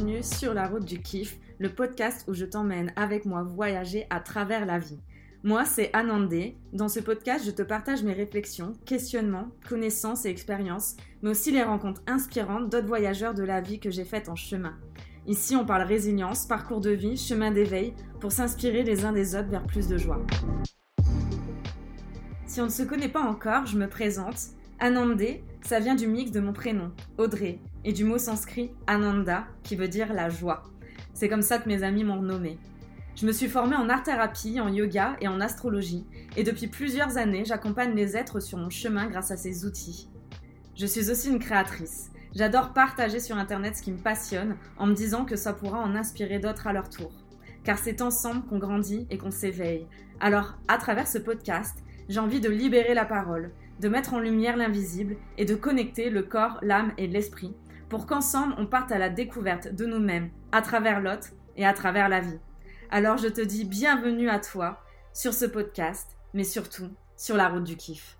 bienvenue sur la route du kiff, le podcast où je t'emmène avec moi voyager à travers la vie. Moi, c'est Anandé. Dans ce podcast, je te partage mes réflexions, questionnements, connaissances et expériences, mais aussi les rencontres inspirantes d'autres voyageurs de la vie que j'ai faites en chemin. Ici, on parle résilience, parcours de vie, chemin d'éveil, pour s'inspirer les uns des autres vers plus de joie. Si on ne se connaît pas encore, je me présente. Anandé, ça vient du mix de mon prénom, Audrey, et du mot sanskrit Ananda, qui veut dire la joie. C'est comme ça que mes amis m'ont nommé. Je me suis formée en art-thérapie, en yoga et en astrologie, et depuis plusieurs années, j'accompagne les êtres sur mon chemin grâce à ces outils. Je suis aussi une créatrice. J'adore partager sur Internet ce qui me passionne en me disant que ça pourra en inspirer d'autres à leur tour. Car c'est ensemble qu'on grandit et qu'on s'éveille. Alors, à travers ce podcast, j'ai envie de libérer la parole, de mettre en lumière l'invisible et de connecter le corps, l'âme et l'esprit pour qu'ensemble on parte à la découverte de nous-mêmes, à travers l'autre et à travers la vie. Alors je te dis bienvenue à toi sur ce podcast, mais surtout sur la route du kiff.